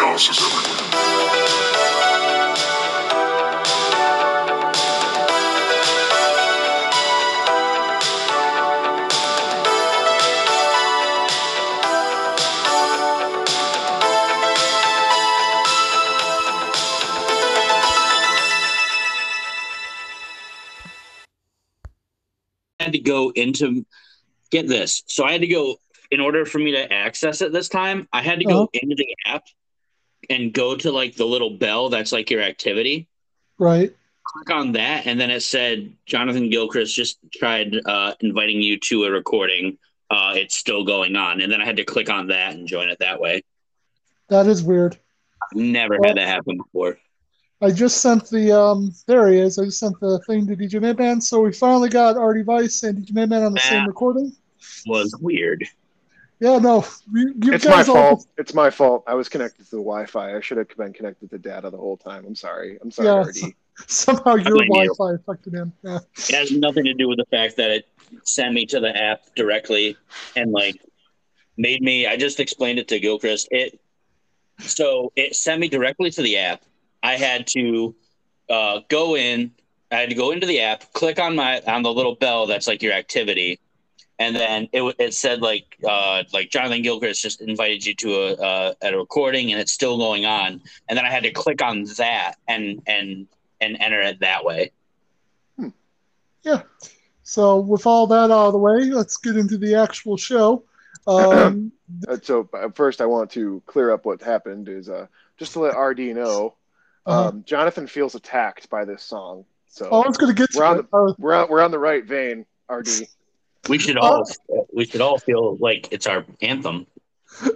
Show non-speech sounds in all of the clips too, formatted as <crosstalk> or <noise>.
chaos is everywhere. had to go into get this. So I had to go in order for me to access it this time. I had to go Uh-huh. into the app and go to like the little bell that's like your activity. Right. Click on that, and then it said Jonathan Gilchrist just tried uh, inviting you to a recording. Uh, it's still going on, and then I had to click on that and join it that way. That is weird. I've never Well- had that happen before. I just sent the um there he is. I just sent the thing to DJ Madman. So we finally got RD Vice and DJ Madman on the same recording. Was weird. Yeah, no. You, you It's my guys all fault. It's my fault. I was connected to the Wi-Fi. I should have been connected to data the whole time. I'm sorry. I'm sorry, Yeah. RD. <laughs> somehow your. Wi-Fi affected him. Yeah. It has nothing to do with the fact that it sent me to the app directly and like made me. I just explained it to Gilchrist. It so it sent me directly to the app. I had to uh, go in. I had to go into the app, click on my on the little bell that's like your activity, and then it it said like uh, like Jonathan Gilchrist just invited you to a uh, at a recording, and it's still going on. And then I had to click on that and and and enter it that way. Yeah. So with all that out of the way, let's get into the actual show. <clears throat> Um, Uh, so uh, first, I want to clear up what happened. Is uh, just to let RD know, uh, um, Jonathan feels attacked by this song. So I was going to get we're on to it. Uh, we're on, we're on the right vein, RD. <laughs> We should all we should all feel like it's our anthem. <laughs>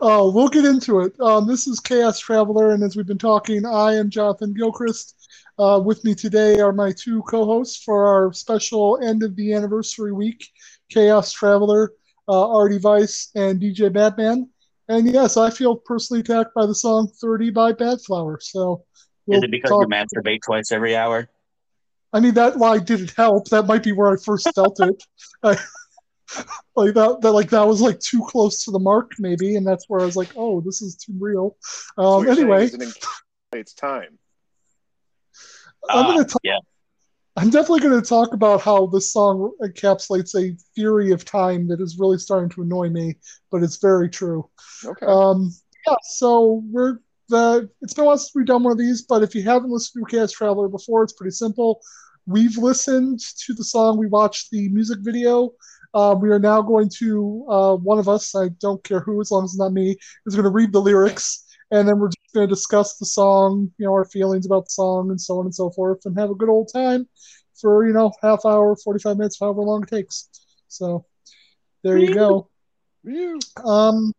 Oh, we'll get into it. Um, this is Chaos Traveler, and as we've been talking, I am Jonathan Gilchrist. Uh, with me today are my two co-hosts for our special end of the anniversary week: Chaos Traveler, uh, RD Vice, and DJ Madman. And yes, I feel personally attacked by the song "30" by Badflower. So, we'll Is it because talk- you masturbate twice every hour? I mean, that lie didn't help. That might be where I first felt it. <laughs> I, like that, that, like that was like too close to the mark, maybe, and that's where I was like, "Oh, this is too real." Um, what anyway, is it's time. I'm Ah, gonna. Talk, yeah. I'm definitely going to talk about how this song encapsulates a theory of time that is really starting to annoy me, but it's very true. Okay. Um, yeah, so we're the. It's been a while since we've done one of these, but if you haven't listened to Chaos Traveler before, it's pretty simple. We've listened to the song. We watched the music video. Uh, we are now going to uh, one of us. I don't care who, as long as it's not me, is going to read the lyrics, and then we're just going to discuss the song. You know, our feelings about the song, and so on and so forth, and have a good old time for you know half hour, forty five minutes, however long it takes. So there you go. Um,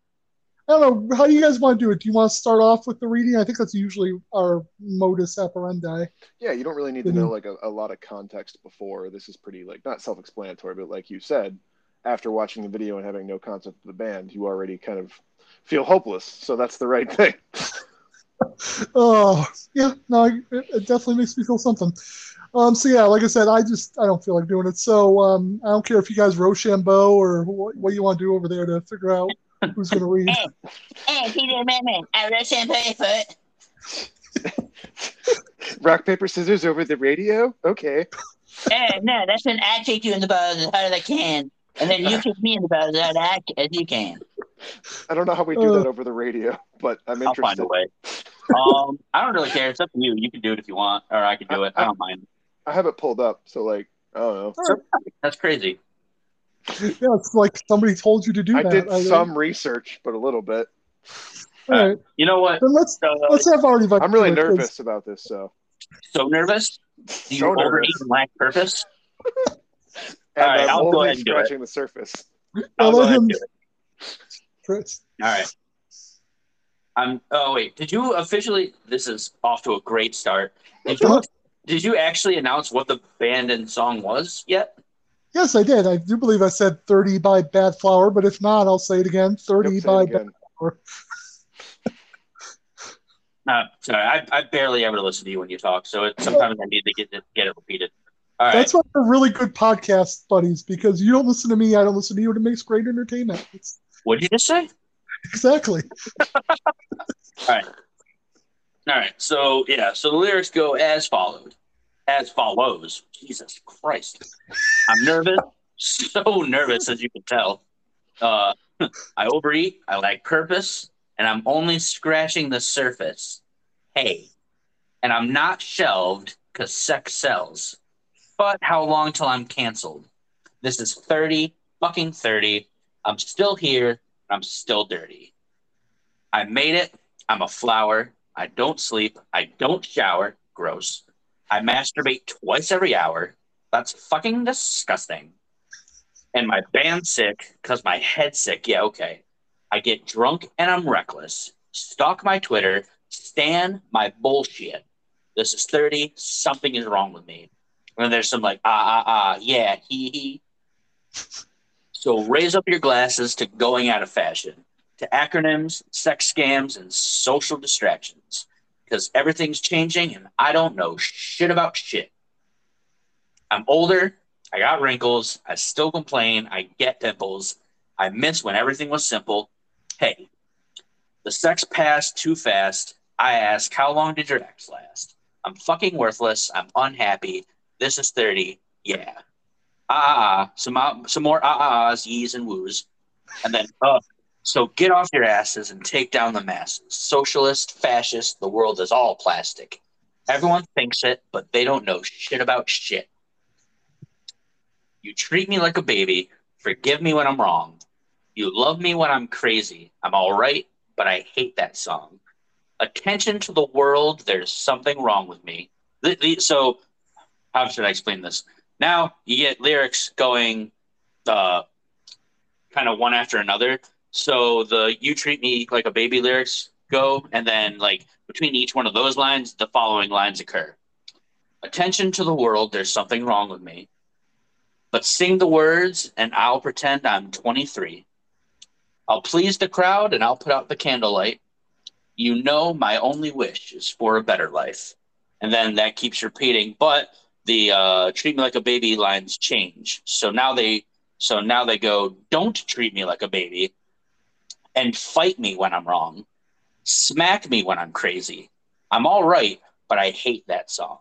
I don't know. How do you guys want to do it? Do you want to start off with the reading? I think that's usually our modus operandi. Yeah, you don't really need to Mhm. know like a, a lot of context before. This is pretty like not self-explanatory, but like you said, after watching the video and having no concept of the band, you already kind of feel hopeless. So that's the right thing. <laughs> Oh, yeah. No, it, it definitely makes me feel something. Um, so yeah, like I said, I just I don't feel like doing it. So um, I don't care if you guys Rochambeau or what, what you want to do over there to figure out <laughs> who's going to read. Hey, DJ Madman, I wrote champagne for it. <laughs> Rock paper scissors over the radio. Okay. Hey, no, that's when I kick you in the balls as hard as I can, and then you <laughs> kick me in the balls as hard as as you can. I don't know how we do Uh. that over the radio, but I'm interested. I'll find interested. a way. Um, I don't really care. It's up to you. You can do it if you want, or I can do it. I don't mind. I have it pulled up, so like I don't know. That's crazy. Yeah, it's like somebody told you to do that. I that. did some research, but a little bit. All right, You know what? then let's Uh, let's have already. I'm really nervous about this, so so nervous. Do you so nervous. overeat and lack purpose? <laughs> And All right, I'm I'll go only ahead and do it. scratching the surface. I'll let go ahead him- do it. Chris. All right. I'm. Oh wait. Did you officially? This is off to a great start. Did you? Did you actually announce what the band and song was yet? Yes, I did. I do believe I said 30 by Badflower, but if not, I'll say it again. 30 Yep, say by Bad Flower. <laughs> Uh, sorry, I, I barely ever listen to you when you talk, so it, sometimes I need to get it, get it repeated. All right. That's why we're really good podcast buddies because you don't listen to me, I don't listen to you, and it makes great entertainment. It's, What'd you just say? exactly. <laughs> All right. So yeah, so the lyrics go as followed, as follows. Jesus Christ, I'm nervous, <laughs> so nervous as you can tell. Uh, <laughs> I overeat, I lack purpose, and I'm only scratching the surface. Hey, and I'm not shelved because sex sells. But how long till I'm canceled? This is 30, fucking 30. I'm still here. I'm still dirty. I made it. I'm a flower. I don't sleep. I don't shower. Gross. I masturbate twice every hour. That's fucking disgusting. And my band's sick because my head's sick. Yeah, okay. I get drunk and I'm reckless. Stalk my Twitter. Stan my bullshit. This is 30. Something is wrong with me. And there's some like, ah, ah, ah, yeah, he, he. So raise up your glasses to going out of fashion, to acronyms, sex scams, and social distractions. Because everything's changing and I don't know shit about shit. I'm older. I got wrinkles. I still complain. I get pimples. I miss when everything was simple. Hey, the sex passed too fast. I ask, how long did your ex last? I'm fucking worthless. I'm unhappy. This is 30. Yeah. Ah, ah, ah. Some, ah, some more ah, ah, ahs, yees, and woos. And then, uh, so get off your asses and take down the masses. Socialist, fascist, the world is all plastic. Everyone thinks it, but they don't know shit about shit. You treat me like a baby. Forgive me when I'm wrong. You love me when I'm crazy. I'm all right, but I hate that song. Attention to the world. There's something wrong with me. So, how should I explain this? Now you get lyrics going, uh, kind of one after another. So the "You treat me like a baby" lyrics go, and then like between each one of those lines, the following lines occur. Attention to the world. There's something wrong with me. But sing the words, and I'll pretend I'm 23. I'll please the crowd, and I'll put out the candlelight. You know, my only wish is for a better life. And then that keeps repeating. But the uh, treat me like a baby lines change. So now they, so now they go, don't treat me like a baby, and fight me when I'm wrong. Smack me when I'm crazy. I'm all right, but I hate that song.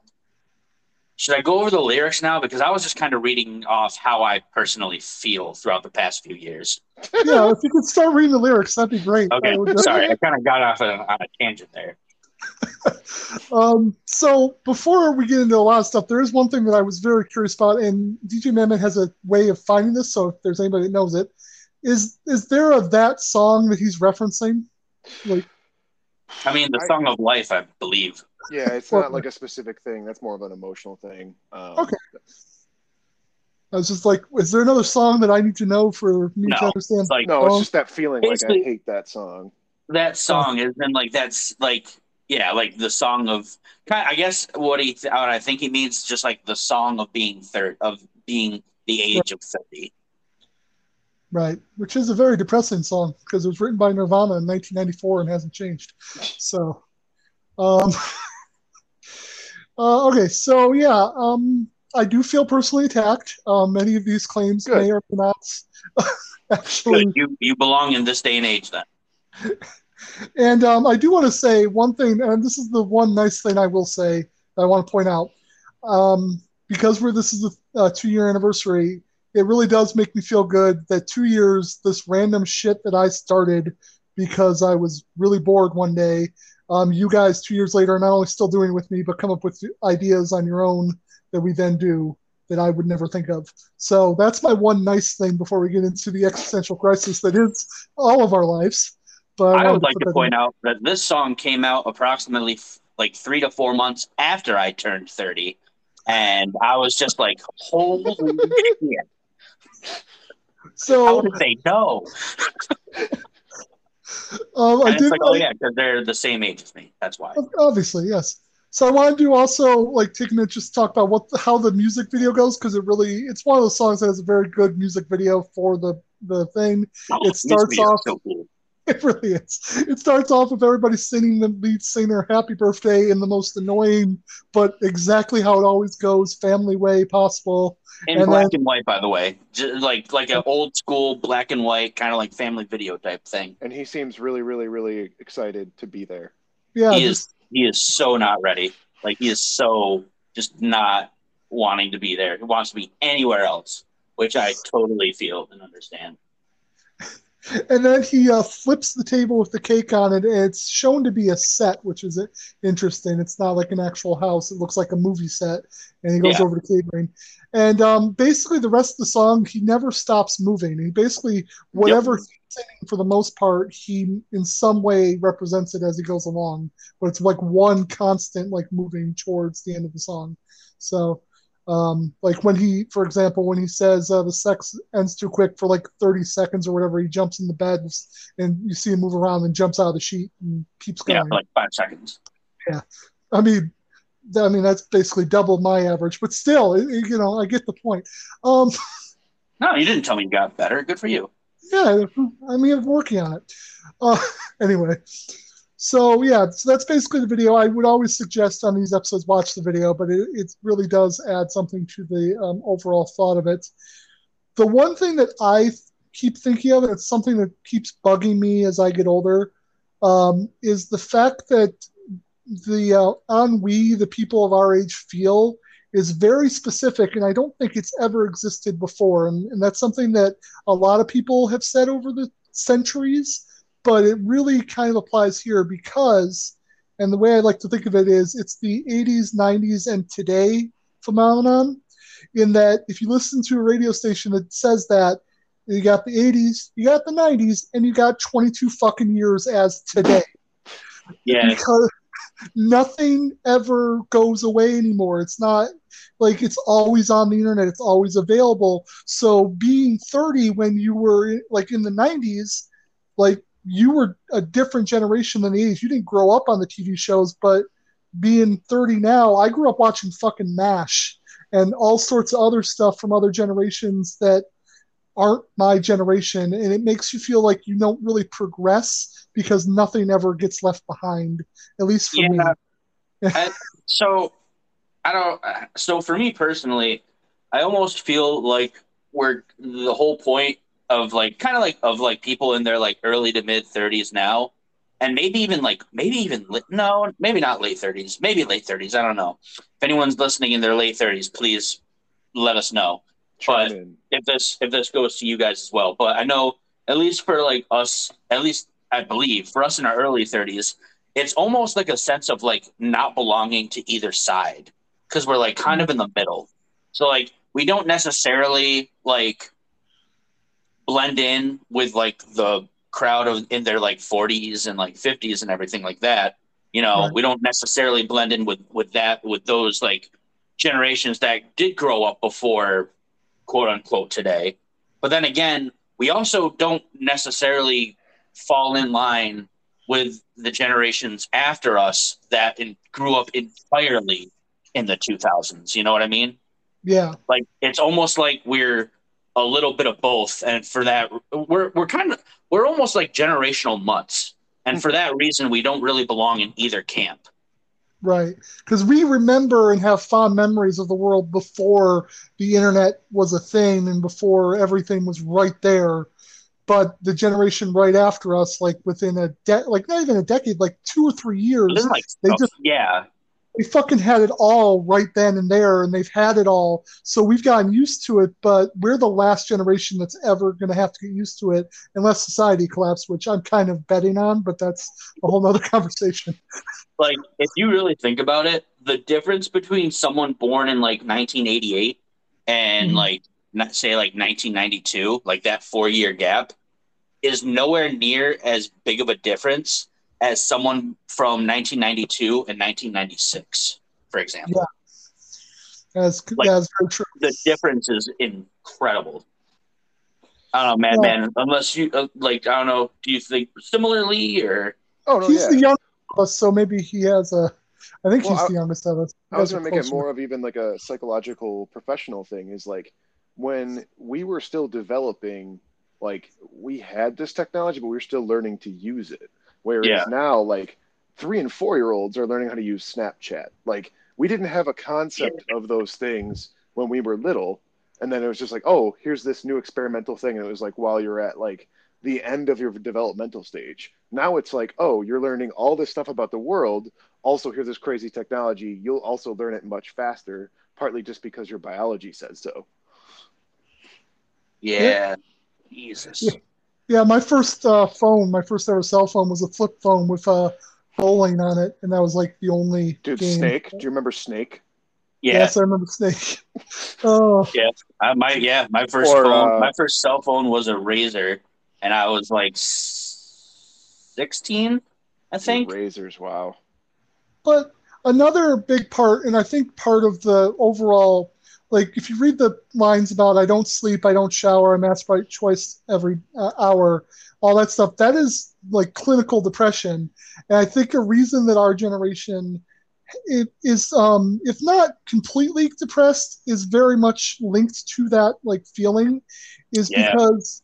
Should I go over the lyrics now? Because I was just kind of reading off how I personally feel throughout the past few years. yeah, if you could start reading the lyrics, that'd be great. Okay, sorry, I kind of got off on, on a tangent there. <laughs> Um, so before we get into a lot of stuff, there is one thing that I was very curious about, and DJ Madman has a way of finding this. So if there's anybody that knows it, is is there a that song that he's referencing? Like, I mean, the I- song of life, I believe. Yeah, it's not like a specific thing. That's more of an emotional thing. Um, Okay. I was just like, is there another song that I need to know for me to understand? It's like No, it's Oh. just that feeling like I hate that song. that song is then like that's like yeah, like the song of. I guess what he what I think he means just like the song of being third of being the age of thirty. Right, which is a very depressing song because it was written by Nirvana in 1994 and hasn't changed. So, um, <laughs> uh, okay, so yeah, um, I do feel personally attacked. Um, many of these claims Good. may or may not <laughs> actually Good. You you belong in this day and age then. <laughs> And um, I do want to say one thing, and this is the one nice thing I will say that I want to point out. Um, because we're this is the uh, two year anniversary, it really does make me feel good that two years, this random shit that I started because I was really bored one day, um, you guys two years later are not only still doing it with me, but come up with ideas on your own that we then do that I would never think of. So that's my one nice thing before we get into the existential crisis that is all of our lives. But I wanted would like put to point in. out that this song came out approximately f- like three to four months after I turned thirty, and I was just like, "Holy <laughs> shit! So did they know?" um, I did like, "Oh yeah, because they're the same age as me. That's why." obviously yes. So I wanted to also like take a minute just to talk about what the, how the music video goes because it really it's one of those songs that has a very good music video for the the thing. Oh, It starts off- so cool. <laughs> It really is. It starts off with everybody singing the lead singer "Happy Birthday" in the most annoying, but exactly how it always goes, family way possible. in And black then- and white, by the way, J- like like an old school black and white kind of like family video type thing. And he seems really, really, really excited to be there. Yeah, He just he is so not ready. Like he is so just not wanting to be there. He wants to be anywhere else, which I totally feel and understand. <laughs> And then he uh, flips the table with the cake on it. And it's shown to be a set, which is interesting. It's not like an actual house. It looks like a movie set. And he goes Yeah. over to catering. And um, basically, the rest of the song, he never stops moving. He basically, whatever he's singing for the most part, he in some way represents it as he goes along. But it's like one constant, like moving towards the end of the song. So, um, like when he, for example, when he says uh, the sex ends too quick for like 30 seconds or whatever, he jumps in the bed and you see him move around and jumps out of the sheet and keeps Yeah, going. for like five seconds. Yeah, I mean, I mean that's basically double my average, but still, you know, I get the point. Um, No, you didn't tell me you got better. Good for you. yeah, I mean, I'm working on it. Uh, <laughs> anyway, so yeah, so that's basically the video. I would always suggest on these episodes watch the video, but it, it really does add something to the um, overall thought of it. The one thing that I keep thinking of, and it's something that keeps bugging me as I get older, um, is the fact that the uh, ennui the people of our age feel is very specific, and I don't think it's ever existed before. And, and that's something that a lot of people have said over the centuries, but it really kind of applies here because, and the way I like to think of it is it's the 80s, 90s, and today phenomenon. In that, if you listen to a radio station that says that, you got the 80s, you got the 90s, and you got 22 fucking years as today Yeah, because nothing ever goes away anymore. It's not like it's always on the internet, it's always available. So being 30 when you were like in the 90s, like you were a different generation than the 80s. You didn't grow up on the TV shows, but being 30 now, I grew up watching fucking MASH and all sorts of other stuff from other generations that aren't my generation. And it makes you feel like you don't really progress because nothing ever gets left behind, at least for me. Yeah. <laughs> I, so I don't. So for me personally, I almost feel like we're the whole point of like kind of like of like people in their like early to mid thirties now, and maybe even like maybe even no, maybe not late thirties, maybe late thirties. I don't know. If anyone's listening in their late thirties, please let us know Chime But- in. if this if this goes to you guys as well. But I know at least for like us, at least I believe for us in our early thirties, it's almost like a sense of like not belonging to either side because we're like kind of in the middle. So like we don't necessarily like blend in with like the crowd of in their like 40s and like 50s and everything like that. You know, Right. we don't necessarily blend in with with that with those like generations that did grow up before quote unquote today. But then again, we also don't necessarily fall in line with the generations after us that in, grew up entirely in the 2000s. You know what I mean? Yeah, Like it's almost like we're a little bit of both, and for that, we're we're kind of we're almost like generational mutts, and for that reason, we don't really belong in either camp. right. Because we remember and have fond memories of the world before the internet was a thing and before everything was right there. But the generation right after us, like within a de- like not even a decade, like two or three years, like They stuff- just- yeah, they fucking had it all right then and there, and they've had it all. So we've gotten used to it, but we're the last generation that's ever going to have to get used to it unless society collapses, which I'm kind of betting on, but that's a whole nother <laughs> conversation. like if you really think about it, the difference between someone born in like 1988 and Mhm. like say like 1992, like that four year gap, is nowhere near as big of a difference as someone from 1992 and 1996, for example. Yeah. That's, Like- that's very true. The difference is incredible. I don't know, Madman. Unless you uh, like, I don't know. Do you think similarly or? Oh no, he's yeah. the youngest of us, so maybe he has a. I think Well, he's I- the youngest of us. You I was going to make it more of even like a psychological professional thing is like when we were still developing, like we had this technology, but we were still learning to use it. Whereas Yeah. now, like three and four year olds are learning how to use Snapchat. Like we didn't have a concept of those things when we were little. And then it was just like, oh, here's this new experimental thing. And it was like while you're at like the end of your developmental stage. Now it's like, oh, you're learning all this stuff about the world. Also, here's this crazy technology. You'll also learn it much faster, partly just because your biology says so. Yeah. Jesus. Yeah. Yeah, my first uh, phone, my first ever cell phone was a flip phone with uh, bowling on it, and that was like the only Dude, game. Snake. Do you remember Snake? Yeah. Yes, I remember Snake. <laughs> oh, I, my yeah, my first Or, phone, uh, my first cell phone was a Razr, and I was like sixteen, I think. Razrs. Wow. But another big part, and I think part of the overall, like if you read the lines about I don't sleep, I don't shower, I masturbate twice every uh, hour, all that stuff, that is like clinical depression. And I think a reason that our generation it is, um, if not completely depressed, is very much linked to that like feeling, is Yeah. because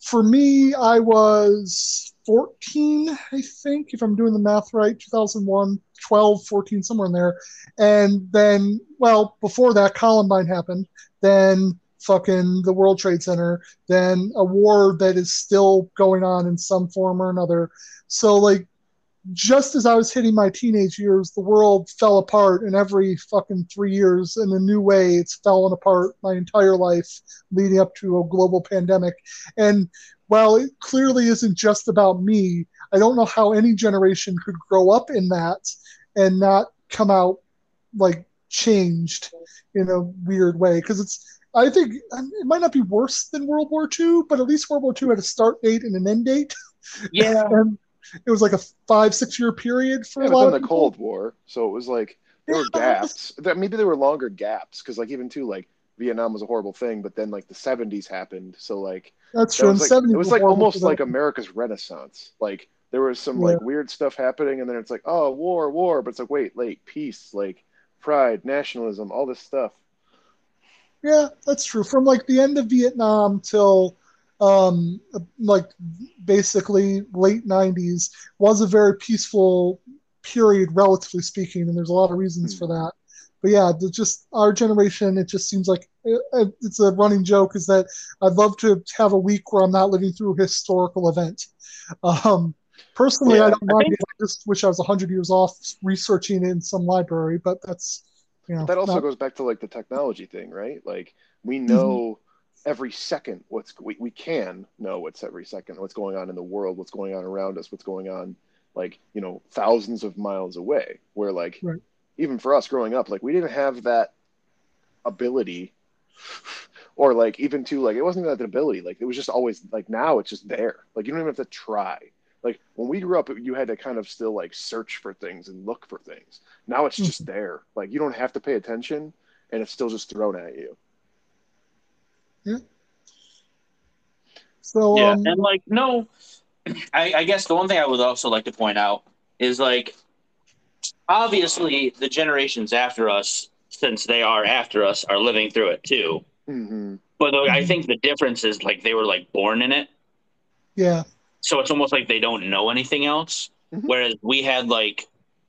for me, I was 14, I think, if I'm doing the math right, 2001, 12, 14, somewhere in there. And then, well, before that, Columbine happened. Then fucking the World Trade Center. Then a war that is still going on in some form or another. So, like, just as I was hitting my teenage years, the world fell apart, and every fucking three years, in a new way, it's fallen apart my entire life leading up to a global pandemic. And while it clearly isn't just about me, I don't know how any generation could grow up in that and not come out like changed in a weird way. Because it's, I think um, it might not be worse than World War II, but at least World War II had a start date and an end date. Yeah. <laughs> and it was like a five, six year period for Yeah, a but lot then of the. Cold War, so it was like there were gaps. That maybe there were longer gaps because, like, even too, like Vietnam was a horrible thing, but then like the '70s happened, so like That's that true. was like it was like almost like. America's Renaissance. Like there was some Yeah. like weird stuff happening, and then it's like, oh, war, war, but it's like, wait, like peace, like pride, nationalism, all this stuff. Yeah, that's true. From like the end of Vietnam till um, like basically late 90s was a very peaceful period, relatively speaking, and there's a lot of reasons for that. But yeah, just our generation, it just seems like uh, it's a running joke is that I'd love to have a week where I'm not living through a historical event. Um, personally, I don't I mind think- I just wish I was 100 years off researching in some library, but that's, you know, That also not- goes back to like the technology thing, right? Like we Mm-hmm. know every second what's we, we can know what's every second what's going on in the world, what's going on around us, what's going on like, you know, thousands of miles away. Where like Right. Even for us growing up, like we didn't have that ability <laughs> or like even to like it wasn't even that ability. Like it was just always like now it's just there. Like you don't even have to try. Like when we grew up, you had to kind of still like search for things and look for things. Now it's just there. Like you don't have to pay attention, and it's still just thrown at you. yeah so Yeah, um, and like no, <clears throat> I, I guess the one thing I would also like to point out is like obviously the generations after us, since they are after us, are living through it too. hmm But I Mhm. think the difference is like they were like born in it, yeah. so it's almost like they don't know anything else. Mhm. Whereas we had like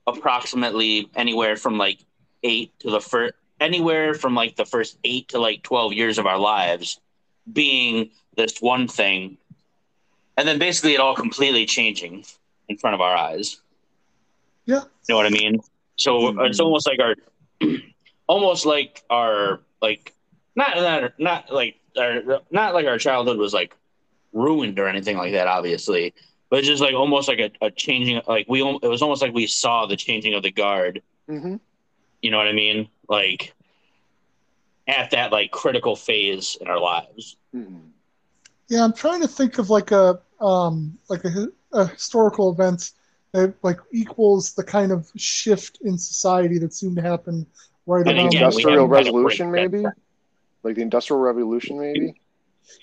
approximately anywhere from like eight to the first anywhere from like the first eight to like twelve years of our lives being this one thing, and then basically it all completely changing in front of our eyes. Yeah. You know what I mean? So Mhm. it's almost like our, <clears throat> almost like our like not not not like our not like our childhood was like ruined or anything like that, obviously, but it's just like almost like a, a changing like we it was almost like we saw the changing of the guard. hmm You know what I mean? Like at that like critical phase in our lives. hmm Yeah, I'm trying to think of like a um like a, a historical event that like equals the kind of shift in society that seemed to happen right And around. again, Industrial haven't had a Revolution, maybe. Like the Industrial Revolution, maybe.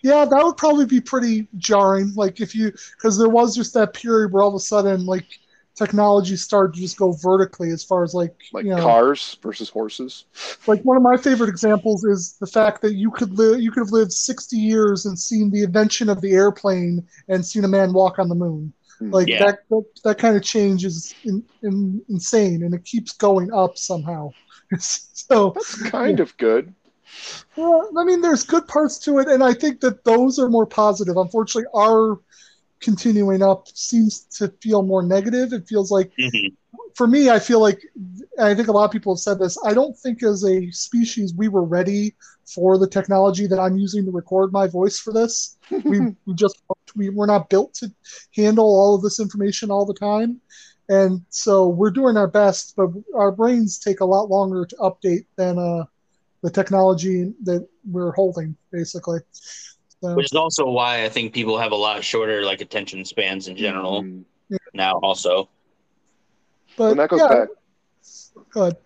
yeah, that would probably be pretty jarring. Like if you because there was just that period where all of a sudden like technology started to just go vertically as far as like Like you know cars versus horses. like one of my favorite examples is the fact that you could live you could have lived 60 years and seen the invention of the airplane and seen a man walk on the moon. Like Yeah. that, that that kind of change is in, in, insane and it keeps going up somehow <laughs> so That's kind of good. Well, I mean, there's good parts to it, and I think that those are more positive. Unfortunately, our continuing up seems to feel more negative. It feels like, Mhm. for me, I feel like, and I think a lot of people have said this. I don't think as a species we were ready for the technology that I'm using to record my voice for this. we, <laughs> we just we, we're not built to handle all of this information all the time, and so we're doing our best, but our brains take a lot longer to update than uh, the technology that we're holding, basically. So, Which is also why I think people have a lot shorter like attention spans in general Mhm. now. Also, but And that goes yeah, back. good.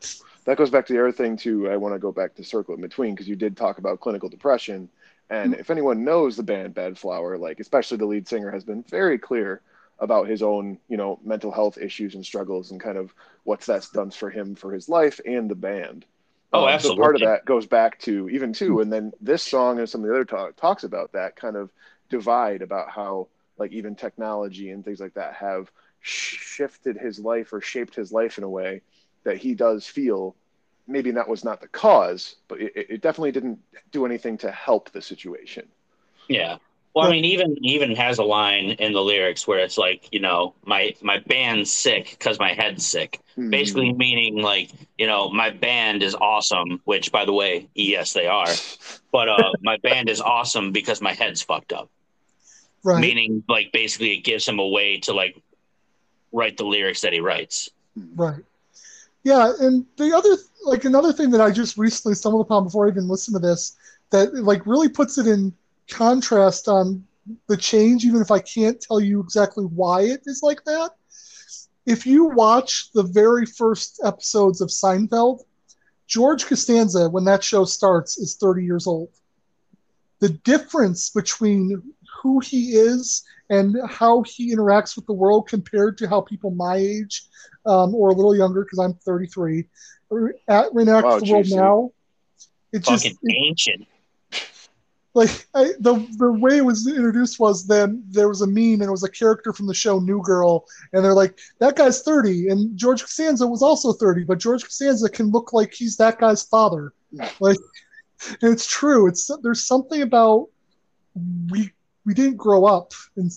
That goes back to the other thing too. I want to go back to circle in between because you did talk about clinical depression, and if anyone knows the band Badflower, like especially the lead singer, has been very clear about his own, you know, mental health issues and struggles, and kind of what's that's done for him for his life and the band. Oh, Um, So part of that goes back to even too, and then this song and some of the other talk, talks about that kind of divide about how like even technology and things like that have shifted his life or shaped his life in a way that he does feel maybe that was not the cause, but it, it definitely didn't do anything to help the situation. yeah. Well, I mean, even even has a line in the lyrics where it's like, you know, my my band's sick because my head's sick. Hmm. Basically, meaning like, you know, my band is awesome. Which, by the way, yes, they are. <laughs> But uh, my band is awesome because my head's fucked up. Right. Meaning, like, basically, it gives him a way to like write the lyrics that he writes. Right. Yeah, and the other like another thing that I just recently stumbled upon before I even listened to this that like really puts it in contrast on the change, even if I can't tell you exactly why it is like that. If you watch the very first episodes of Seinfeld, George Costanza, when that show starts, is 30 years old. The difference between who he is and how he interacts with the world compared to how people my age um, or a little younger because I'm 33 re- at reenact Wow, the world GC. now. It just Fucking it- ancient. like I, the the way it was introduced was then there was a meme and it was a character from the show New Girl and they're like that guy's 30 and George Costanza was also 30 but George Costanza can look like he's that guy's father like and it's true it's there's something about we we didn't grow up and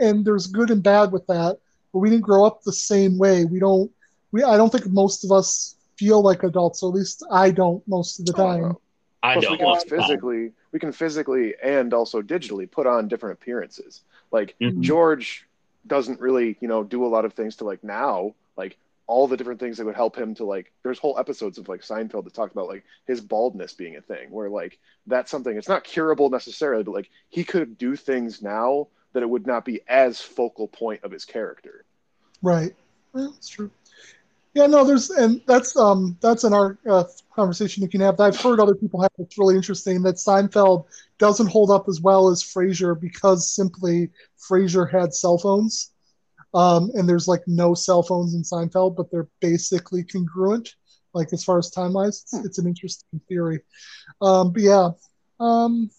and there's good and bad with that but we didn't grow up the same way we don't we I don't think most of us feel like adults or at least I don't most of the Oh, time no. I Plus, don't we can want that. physically, we can physically and also digitally put on different appearances. Like Mhm. George doesn't really, you know, do a lot of things to like now, like all the different things that would help him to like. There's whole episodes of like Seinfeld that talk about like his baldness being a thing, where like that's something. It's not curable necessarily, but like he could do things now that it would not be as focal point of his character. Right. Yeah, that's true. Yeah, no, there's and that's um that's in our uh, conversation you can have. I've heard other people have. It's really interesting that Seinfeld doesn't hold up as well as Frasier because simply Frasier had cell phones, um, and there's like no cell phones in Seinfeld, but they're basically congruent, like as far as time wise. It's, it's an interesting theory. Um, but yeah, um,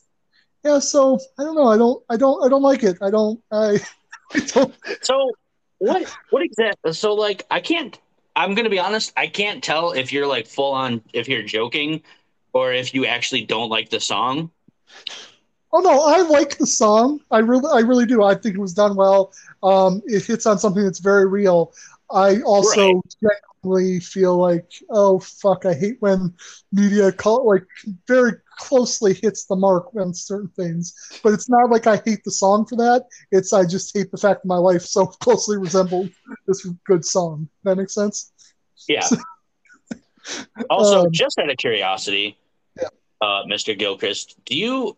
yeah. So I don't know. I don't. I don't. I don't like it. I don't. I. <laughs> I don't. So what? What exactly? So like, I can't. I'm gonna be honest. I can't tell if you're like full on if you're joking, or if you actually don't like the song. Oh no, I like the song. I really, I really do. I think it was done well. Um, it hits on something that's very real. I also genuinely feel like, oh fuck, I hate when media call, like very closely hits the mark on certain things. But it's not like I hate the song for that. It's I just hate the fact that my life so <laughs> closely resembles this good song. That makes sense. Yeah. <laughs> also, Um, just out of curiosity, Yeah. uh, Mr. Gilchrist, do you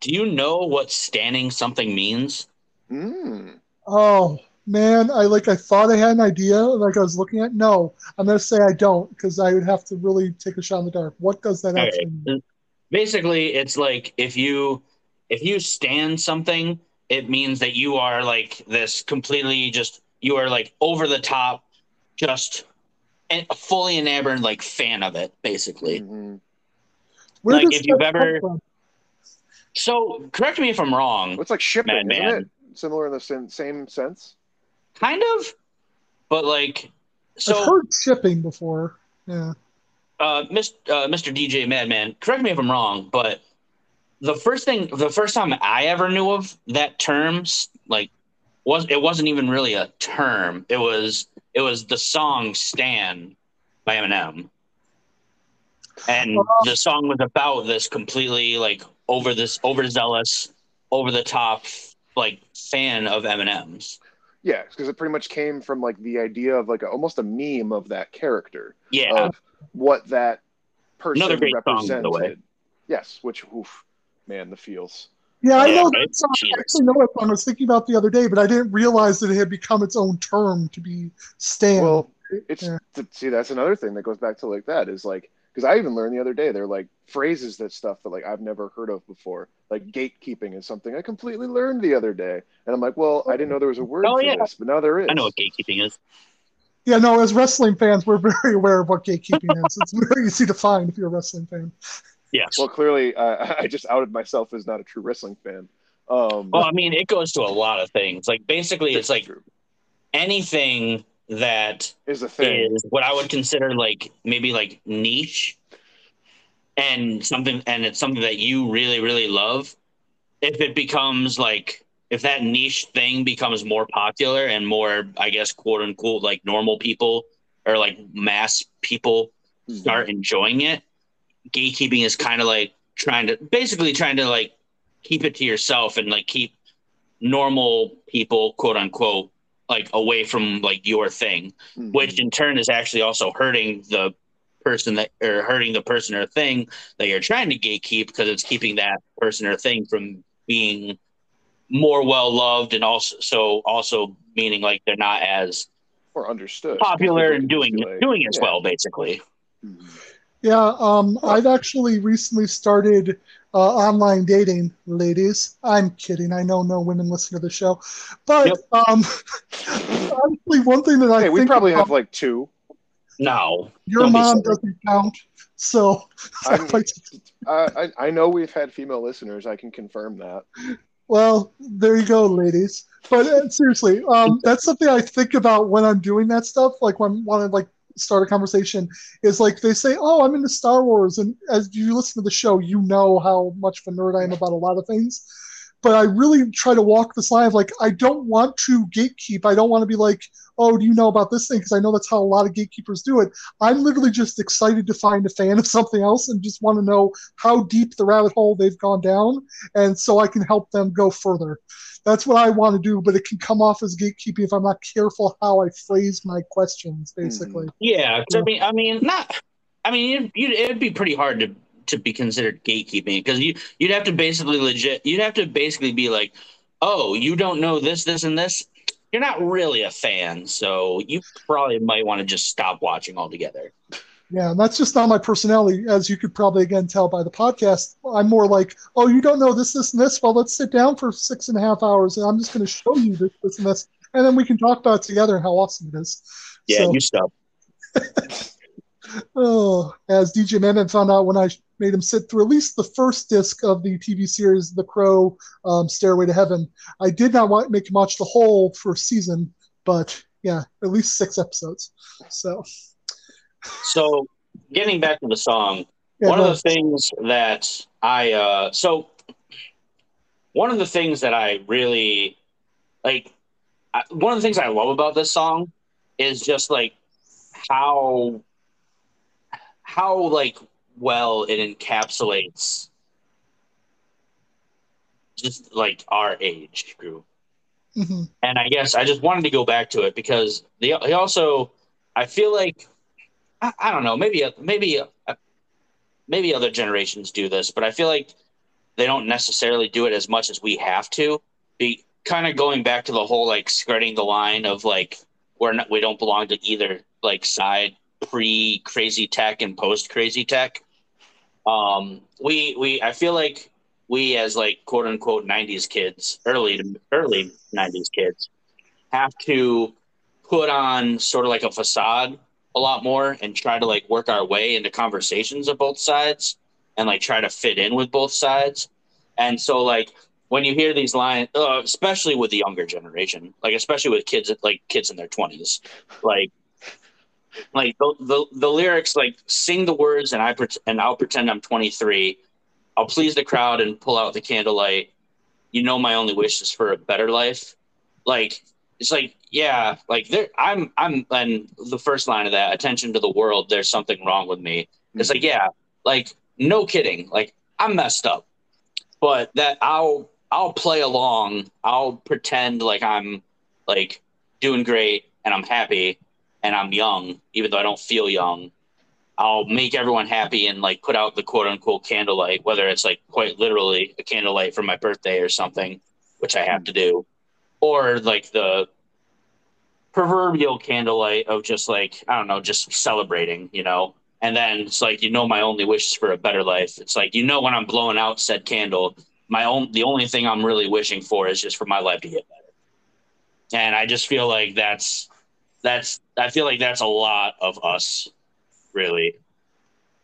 do you know what standing something means? Mm. Oh man, I like I thought I had an idea, like I was looking at. No, I'm gonna say I don't because I would have to really take a shot in the dark. What does that Okay. actually mean? Basically, it's like if you if you stand something, it means that you are like this completely just you are like over the top, just and fully enamored like fan of it, basically. Mhm. Where like, does if you've ever- So correct me if I'm wrong, It's like shipping, Madman. isn't it? Similar in the sen- same sense. kind of, but like I've heard shipping before. Yeah, uh, Mis- uh, Mr. DJ Madman, correct me if I'm wrong, but the first thing, the first time I ever knew of that term, like, was it wasn't even really a term. It was it was the song "Stan" by Eminem, and the song was about this completely like over this overzealous, over the top like fan of Eminem's. Yeah, because it pretty much came from like the idea of like a, almost a meme of that character Yeah, of what that person Another great song, by represented. the way. Yes, which oof, man, the feels. Yeah, I know that song. I actually know that song. I was thinking about the other day, but I didn't realize that it had become its own term to be Stan. Well, it's Yeah. see that's another thing that goes back to like that is like because I even learned the other day they're like phrases that stuff that like I've never heard of before. Like gatekeeping is something I completely learned the other day, and I'm like, well, I didn't know there was a word Oh, for yeah. this, but now there is. I know what gatekeeping is. yeah, no, as wrestling fans, we're <laughs> very aware of what gatekeeping is. It's very easy to find if you're a wrestling fan. Yes. Well, clearly, uh, <laughs> I just outed myself as not a true wrestling fan. Um, Well, I mean, it goes to a lot of things. Like basically, it's like true. anything that is a thing. is what I would consider like maybe like niche and something and it's something that you really really love if it becomes like if that niche thing becomes more popular and more I guess quote unquote like normal people or like mass people Mhm. start enjoying it gatekeeping is kind of like trying to basically trying to like keep it to yourself and like keep normal people quote unquote like away from like your thing Mhm. which in turn is actually also hurting the person that or hurting the person or thing that you're trying to gatekeep because it's keeping that person or thing from being more well loved and also so also meaning like they're not as or understood. popular and doing like, doing as yeah. well basically Mhm. Yeah, um, I've actually recently started uh, online dating, ladies. I'm kidding. I know no women listen to the show, but Yep. um, <laughs> honestly, one thing that I Hey, we probably about, have like two. no your mom doesn't count. So, <laughs> I'm- like, Uh, I, I know we've had female listeners. I can confirm that. well, there you go, ladies. But uh, seriously, um, that's something I think about when I'm doing that stuff. Like when I want to like start a conversation, is like they say, "Oh, I'm into Star Wars," and as you listen to the show, you know how much of a nerd I am about a lot of things. But I really try to walk this line of like I don't want to gatekeep. I don't want to be like, "Oh, do you know about this thing?" Because I know that's how a lot of gatekeepers do it. I'm literally just excited to find a fan of something else and just want to know how deep the rabbit hole they've gone down, and so I can help them go further. That's what I want to do, but it can come off as gatekeeping if I'm not careful how I phrase my questions, mm-hmm. basically. Yeah, i mean i mean not i mean you'd, you'd, it'd be pretty hard to to be considered gatekeeping because you you'd have to basically legit you'd have to basically be like oh you don't know this this and this you're not really a fan so you probably might want to just stop watching altogether Yeah, and that's just not my personality, as you could probably again tell by the podcast. I'm more like, oh, you don't know this, this, and this. Well, let's sit down for six and a half hours, and I'm just going to show you this, this, and this, and then we can talk about it together and how awesome it is. yeah So- you stop <laughs> Oh, as DJ Madman found out when I made him sit through at least the first disc of the TV series The Crow um, Stairway to Heaven. I did not want make him watch the whole first season, but yeah, at least six episodes. So so getting back to the song yeah, one go of the things that I uh so one of the things that I really like I, one of the things I love about this song is just like how how like well it encapsulates just like our age group Mhm. and I guess I just wanted to go back to it because they, they also I feel like I, I don't know maybe maybe maybe other generations do this but I feel like they don't necessarily do it as much as we have to be kind of going back to the whole like skirting the line of like we're not we don't belong to either like side pre crazy tech and post crazy tech. Um we we I feel like we as like quote unquote 90s kids early to early 90s kids have to put on sort of like a facade a lot more and try to like work our way into conversations of both sides and like try to fit in with both sides. And so like when you hear these lines uh, especially with the younger generation like especially with kids like kids in their 20s like like the, the the lyrics like sing the words and I and I'll pretend I'm 23. I'll please the crowd and pull out the candlelight. You know my only wish is for a better life. Like it's like yeah, like there I'm I'm and the first line of that attention to the world. There's something wrong with me. It's like yeah, like no kidding. Like I'm messed up, but that I'll I'll play along. I'll pretend like I'm like doing great and I'm happy and I'm young, even though I don't feel young. I'll make everyone happy and like put out the quote unquote candlelight, whether it's like quite literally a candlelight for my birthday or something, which I have to do, or like the proverbial candlelight of just like, I don't know, just celebrating, you know? And then it's like, you know, my only wish is for a better life. It's like, you know, when I'm blowing out said candle, my own, the only thing I'm really wishing for is just for my life to get better. And I just feel like that's, that's, I feel like that's a lot of us, really.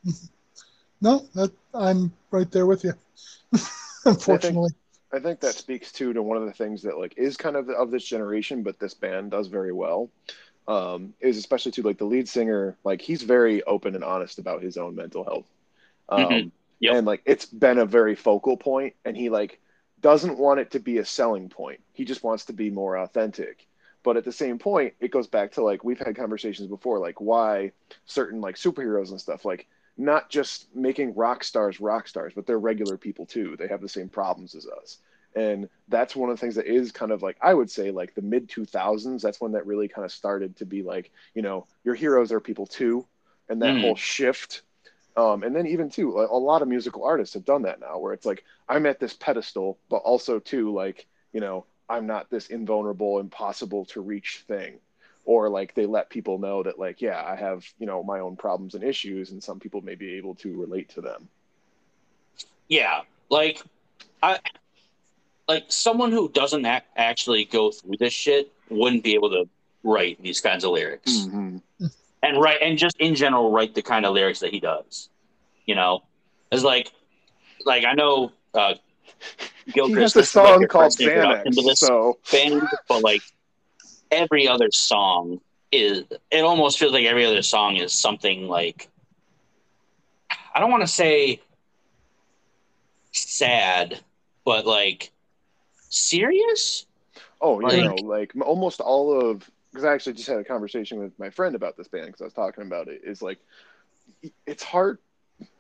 <laughs> No, that, I'm right there with you. <laughs> Unfortunately, I think that speaks to to one of the things that like is kind of of this generation, but this band does very well. Um, is especially to like the lead singer, like he's very open and honest about his own mental health. Um, Mhm. Yep. and like it's been a very focal point, and he like doesn't want it to be a selling point. He just wants to be more authentic. But at the same point, it goes back to like we've had conversations before, like why certain like superheroes and stuff, like not just making rock stars rock stars, but they're regular people too. They have the same problems as us. And that's one of the things that is kind of like, I would say, like the mid 2000s. That's when that really kind of started to be like, you know, your heroes are people too. And that Mm. whole shift. Um, and then even too, a, a lot of musical artists have done that now, where it's like, I'm at this pedestal, but also too, like, you know, I'm not this invulnerable, impossible to reach thing or like they let people know that like yeah i have you know my own problems and issues and some people may be able to relate to them Yeah, like I like someone who doesn't ac- actually go through this shit wouldn't be able to write these kinds of lyrics mm-hmm. and write and just in general write the kind of lyrics that he does. You know, it's like like I know uh, Gilchrist has a like song called xanax this so band, but like every other song is it almost feels like every other song is something like I don't want to say sad, but like serious. oh you know Like- like almost all of because i actually just had a conversation with my friend about this band because i was talking about it is like it's hard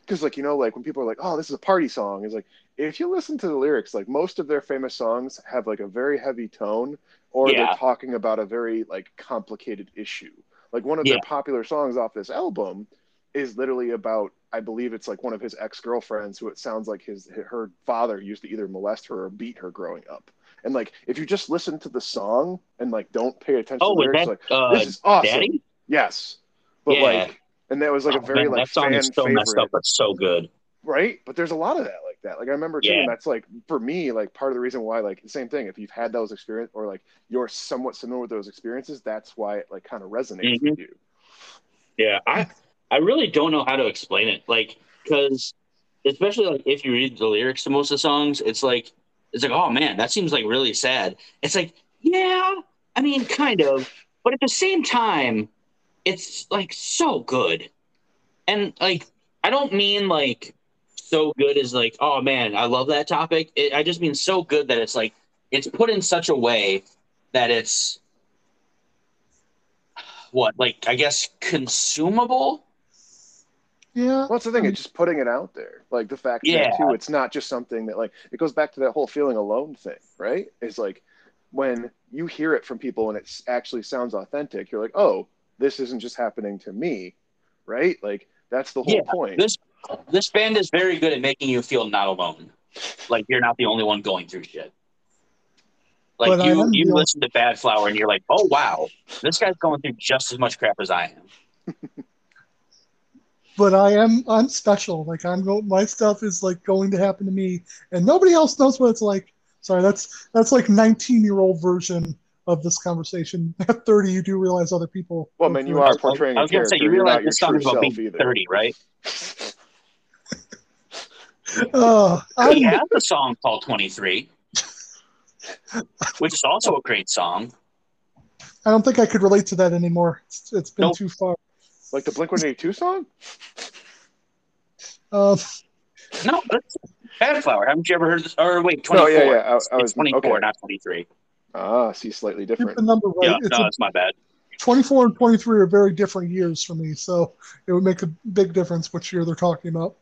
because like you know like when people are like oh this is a party song is like if you listen to the lyrics like most of their famous songs have like a very heavy tone or Yeah. they're talking about a very like complicated issue like one of their popular songs off this album is literally about i believe it's like one of his ex-girlfriends who it sounds like his her father used to either molest her or beat her growing up and like if you just listen to the song and like don't pay attention Oh, to the lyrics that like uh, this is awesome Daddy? yes but Yeah. like and that was like a Oh, very man, like that song fan is so messed up, but so good. right but there's a lot of that like that like i remember too Yeah. and that's like for me like part of the reason why like the same thing if you've had those experience or like you're somewhat similar with those experiences that's why it like kind of resonates Mhm. with you Yeah, I I really don't know how to explain it. Like, because especially like if you read the lyrics to most of the songs, it's like it's like, oh man, that seems like really sad. It's like, yeah, I mean, kind of, but at the same time, it's like so good, and like I don't mean like so good is like, oh man, I love that topic. It, I just mean so good that it's like it's put in such a way that it's what like I guess consumable. yeah. well that's the thing it's just putting it out there like the fact Yeah. that too it's not just something that like it goes back to that whole feeling alone thing right it's like when you hear it from people and it actually sounds authentic you're like oh this isn't just happening to me right like that's the whole Yeah, point This this band is very good at making you feel not alone. Like you're not the only one going through shit. Like But you you the- listen to Badflower and you're like, oh wow, this guy's going through just as much crap as I am. <laughs> but I am I'm special. Like I'm go my stuff is like going to happen to me, and nobody else knows what it's like. Sorry, that's that's like 19 year old version of this conversation. <laughs> At 30, you do realize other people. Well, man, you are portraying I was gonna say you You're realize your this song true is about self being either. 30, right? <laughs> Uh, He I'm, has a song called 23, which is also a great song. I don't think I could relate to that anymore. It's, it's been Nope. too far. Like the Blink One Eighty Two song? Um, No, that's Badflower. Haven't you ever heard this? Or wait, No, 24. yeah, yeah. I, I It's was 24, okay. not 23. Ah, see, slightly get different. the number right. Yeah, it's no, a, it's my bad. 24 and 23 are very different years for me, so it would make a big difference which year they're talking about.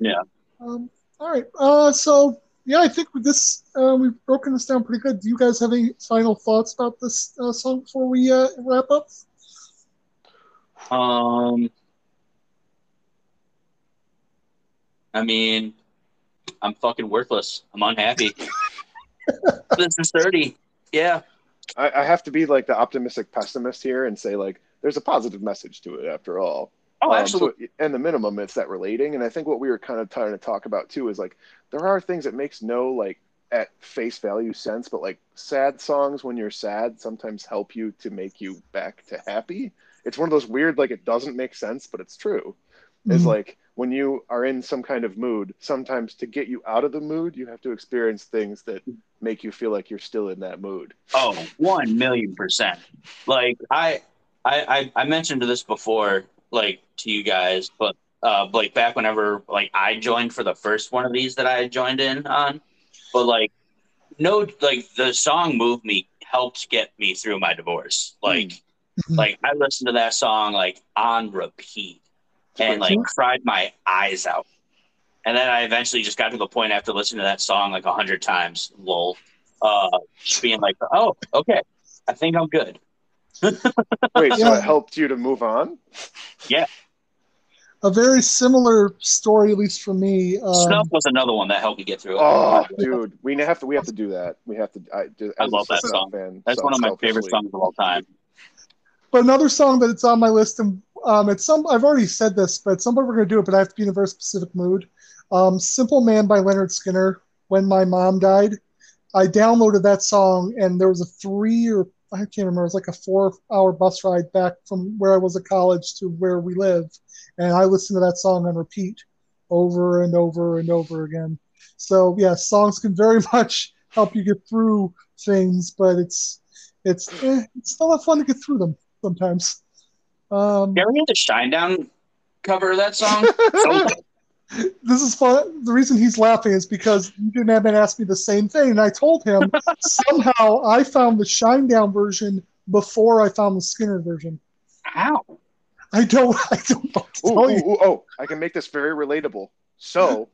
Yeah. Um, all right. Uh, so yeah, I think with this uh, we've broken this down pretty good. Do you guys have any final thoughts about this uh, song before we uh, wrap up? Um, I mean, I'm fucking worthless. I'm unhappy. <laughs> this is 30. Yeah. I, I have to be like the optimistic pessimist here and say like there's a positive message to it after all. Oh, Um, absolutely. so, and the minimum, it's that relating. And I think what we were kind of trying to talk about too is like there are things that makes no like at face value sense, but like sad songs when you're sad sometimes help you to make you back to happy. It's one of those weird like it doesn't make sense, but it's true. Is Mhm. like when you are in some kind of mood, sometimes to get you out of the mood, you have to experience things that make you feel like you're still in that mood. Oh, one million percent. Like I, I, I, I mentioned this before, like to you guys, but uh, like back whenever like I joined for the first one of these that I joined in on, but like no, like the song "Move Me" helped get me through my divorce. Like, Mhm. like I listened to that song like on repeat and like cried my eyes out. And then I eventually just got to the point after listening to that song like a hundred times, lol, uh, being like, oh, okay, I think I'm good. Wait, so Yeah. it helped you to move on? Yeah. A very similar story, at least for me. Um, Snuff was another one that helped me get through it. Oh, dude, we have to we have to do that. We have to. I, just, I love that song. Fan, That's so one of my favorite songs of all time. But another song that it's on my list, and um, it's some I've already said this, but at some point we're gonna do it. But I have to be in a very specific mood. Um, "Simple Man" by Lynyrd Skynyrd. When my mom died, I downloaded that song, and there was a three or I can't remember. It was like a four-hour bus ride back from where I was at college to where we live, and I listened to that song on repeat over and over and over again. So yeah, songs can very <laughs> much help you get through things, but it's it's eh, it's still not fun to get through them sometimes. Um, You ever hear the Shinedown cover of that song? <laughs> So. This is fun. The reason he's laughing is because you didn't have been ask me the same thing, and I told him <laughs> somehow I found the Shinedown version before I found the Skynyrd version. How? I don't. <laughs> I don't know to Ooh, tell ooh, you. ooh, oh, I can make this very relatable. So,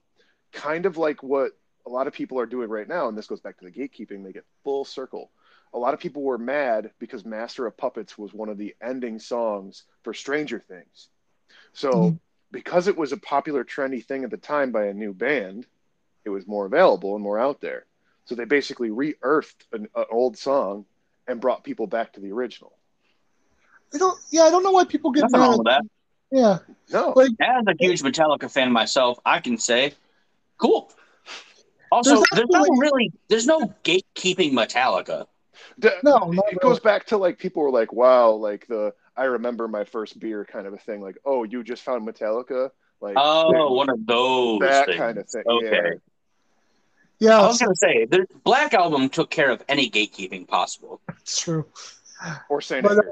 kind of like what a lot of people are doing right now, and this goes back to the gatekeeping, they get full circle. A lot of people were mad because Master of Puppets was one of the ending songs for Stranger Things. So, Mhm. Because it was a popular, trendy thing at the time by a new band, it was more available and more out there. So, they basically re earthed an, an old song and brought people back to the original. I don't. Yeah, I don't know why people get Nothing mad. wrong with that. Yeah, No. Like- As a huge Metallica fan myself, I can say, cool. Also, There's there's, no actually- really, there's no gatekeeping Metallica. D- no, it really. goes back to like people were like, "Wow, like the I remember my first beer kind of a thing." Like, "Oh, you just found Metallica?" Like, Oh, one of those that things. kind of thing. Okay. Yeah, I was gonna say, the Black Album took care of any gatekeeping possible. it's true. Or Saint But, uh,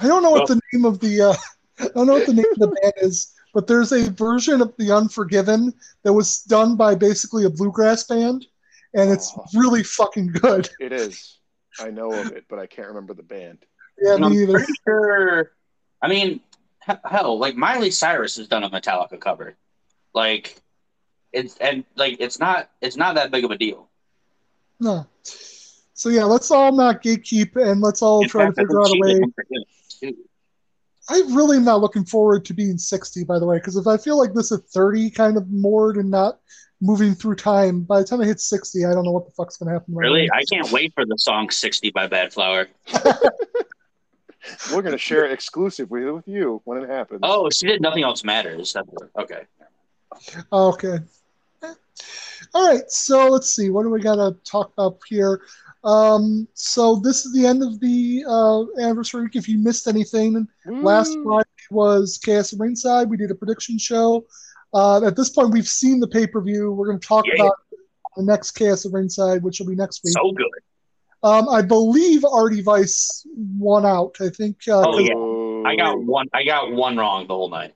I don't know what the name of the uh, <laughs> I don't know what the name of the band is, but there's a version of the Unforgiven that was done by basically a bluegrass band, and it's Oh. really fucking good. It is. I know of it, but I can't remember the band. Yeah, And I'm me either. pretty sure. I mean, hell, like Miley Cyrus has done a Metallica cover. Like, it's and like it's not it's not that big of a deal. No. So yeah, let's all not gatekeep and let's all In try to fact, I figure out a way. did Unforgiven, too. I really am not looking forward to being 60, by the way, because if I feel like this at 30 kind of moored and not moving through time, by the time I hit 60, I don't know what the fuck's going to happen. right Really, now. I can't wait for the song "60" by Badflower. <laughs> We're gonna share it exclusively with you when it happens. Oh, she did "Nothing Else Matters." Okay. Okay. All right. So let's see. What do we got to talk about here? Um, so this is the end of the uh, anniversary week. If you missed anything, Woo! last Friday was Chaos at Ringside. We did a prediction show. Uh, at this point, we've seen the pay per view. We're going to talk Yeah. about the next Chaos at Ringside, which will be next week. So good. Um, I believe RD Vice won out. I think. Uh, Oh, 'cause yeah. Oh, I got one. I got one wrong the whole night.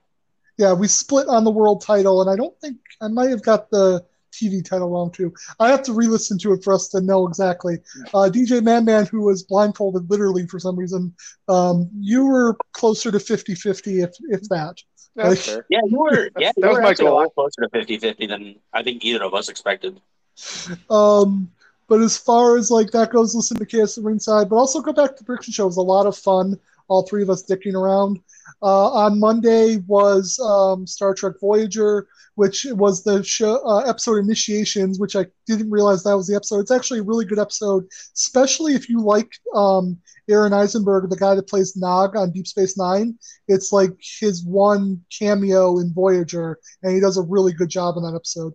Yeah, we split on the world title, and I don't think I might have got the TV title wrong too. I have to re-listen to it for us to know exactly. Uh, DJ Madman, who was blindfolded literally for some reason, um, you were closer to 50-50, if if that. That's Like- fair. Yeah, you were. Yeah, you That was were my actually a goal. lot closer to 50-50 than I think either of us expected. Um, but as far as like that goes, listen to Chaos at ringside, but also go back to the prediction show. It was a lot of fun. All three of us dicking around. Uh, on Monday was um, Star Trek Voyager, which was the show uh, episode initiations, which I didn't realize that was the episode. It's actually a really good episode, especially if you like um, Aron Eisenberg, the guy that plays Nog on Deep Space Nine. It's like his one cameo in Voyager, and he does a really good job in that episode.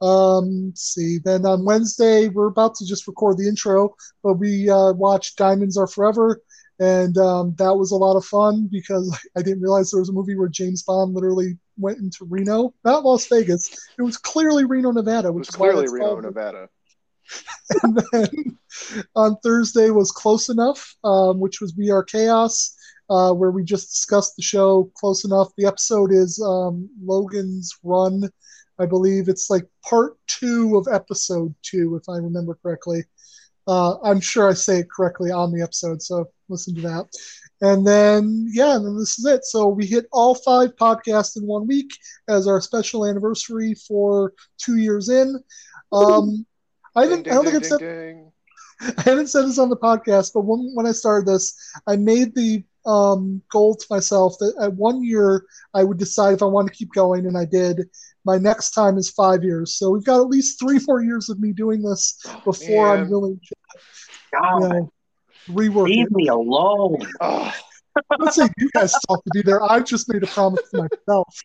Um, let's see. Then on Wednesday, we're about to just record the intro, but we uh, watched Diamonds Are Forever, and um, that was a lot of fun because <laughs> I didn't realize there was a movie where James Bond literally went into Reno, not Las Vegas. It was clearly Reno, Nevada, It which was is clearly Reno, called- Nevada. <laughs> and then on Thursday was Close Enough, um, which was We Are Chaos, uh, where we just discussed the show Close Enough. The episode is um, Logan's Run, I believe. It's like part two of episode two, if I remember correctly. Uh, I'm sure I say it correctly on the episode, so listen to that. And then, yeah, and then this is it. So we hit all five podcasts in one week as our special anniversary for two years in. Um, I, Ding, haven't, I don't ding, think I've said ding. <laughs> I haven't said this on the podcast, but when, when I started this, I made the um, goal to myself that at one year I would decide if I want to keep going, and I did. My next time is five years, so we've got at least three more years of me doing this before I'm Man. willing to God, you know, rework leave it. me alone. Oh, Let's say you guys have to be there. I've just made a promise to myself.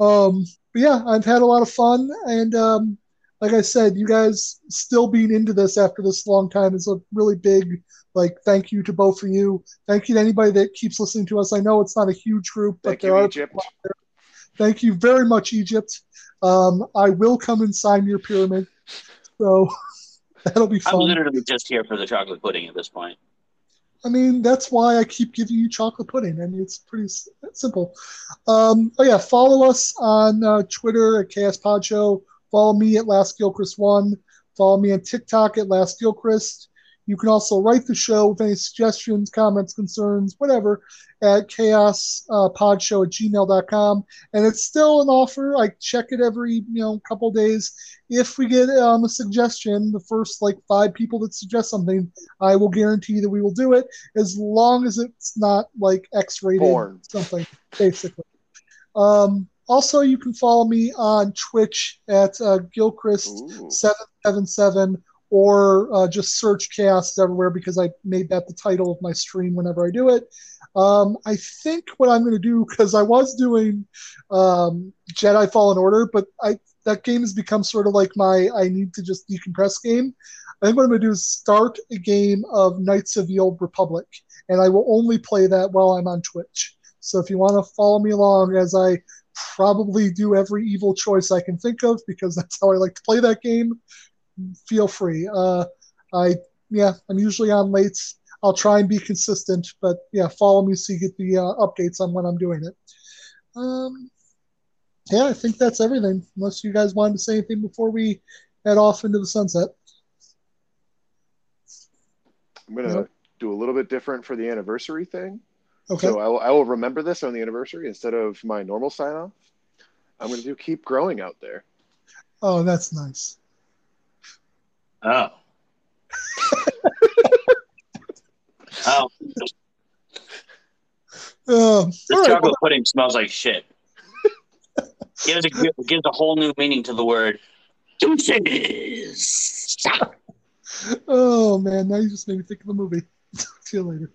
Um, but yeah, I've had a lot of fun, and um, like I said, you guys still being into this after this long time is a really big like thank you to both of you. Thank you to anybody that keeps listening to us. I know it's not a huge group, but thank there you, are. Egypt. Thank you very much, Egypt. Um, I will come and sign your pyramid, so <laughs> that'll be fun. I'm literally just here for the chocolate pudding at this point. I mean, that's why I keep giving you chocolate pudding. I mean, it's pretty s- simple. Um, oh yeah, follow us on uh, Twitter at Chaos Pod Show. Follow me at Last Gilchrist One. Follow me on TikTok at Last Gilchrist. You can also write the show with any suggestions, comments, concerns, whatever, at chaospodshow uh, at gmail.com. And it's still an offer. I check it every you know couple days. If we get um, a suggestion, the first like five people that suggest something, I will guarantee that we will do it as long as it's not like X rated something, basically. Um, also, you can follow me on Twitch at uh, Gilchrist777 or uh, just search Chaos everywhere because I made that the title of my stream whenever I do it. Um, I think what I'm going to do because I was doing um, Jedi Fallen Order, but I that game has become sort of like my I need to just decompress game. I think what I'm going to do is start a game of Knights of the Old Republic, and I will only play that while I'm on Twitch. So if you want to follow me along as I probably do every evil choice I can think of because <laughs> that's how I like to play that game, feel free. Uh, I yeah, I'm usually on late. I'll try and be consistent, but yeah, follow me so you get the uh, updates on when I'm doing it. Um, yeah, I think that's everything. Unless you guys wanted to say anything before we head off into the sunset. I'm gonna Yep. do a little bit different for the anniversary thing. Okay. So I will, I will remember this on the anniversary instead of my normal sign off. I'm gonna do keep growing out there. oh, that's nice. Oh. <laughs> oh, Um, this all right, chocolate pudding smells like shit. gives a gives a whole new meaning to the word deuces. <laughs> oh man, now you just made me think of the movie. <laughs> See you later.